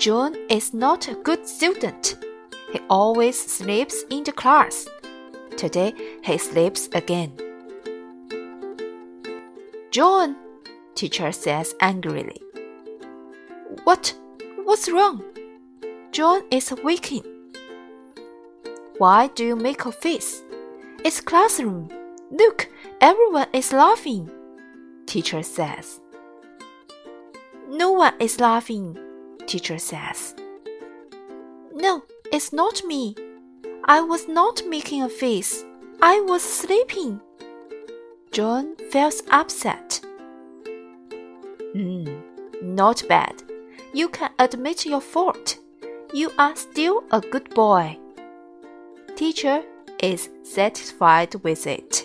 John is not a good student. He always sleeps in the class. Today he sleeps again. John, teacher says angrily. What? What's wrong? John is waking. Why do you make a face? It's classroom. Look, everyone is laughing. Teacher says. No one is laughing, teacher says. No, it's not me. I was not making a face. I was sleeping. John feels upset. Hmm, not bad. You can admit your fault. You are still a good boy. Teacher is satisfied with it.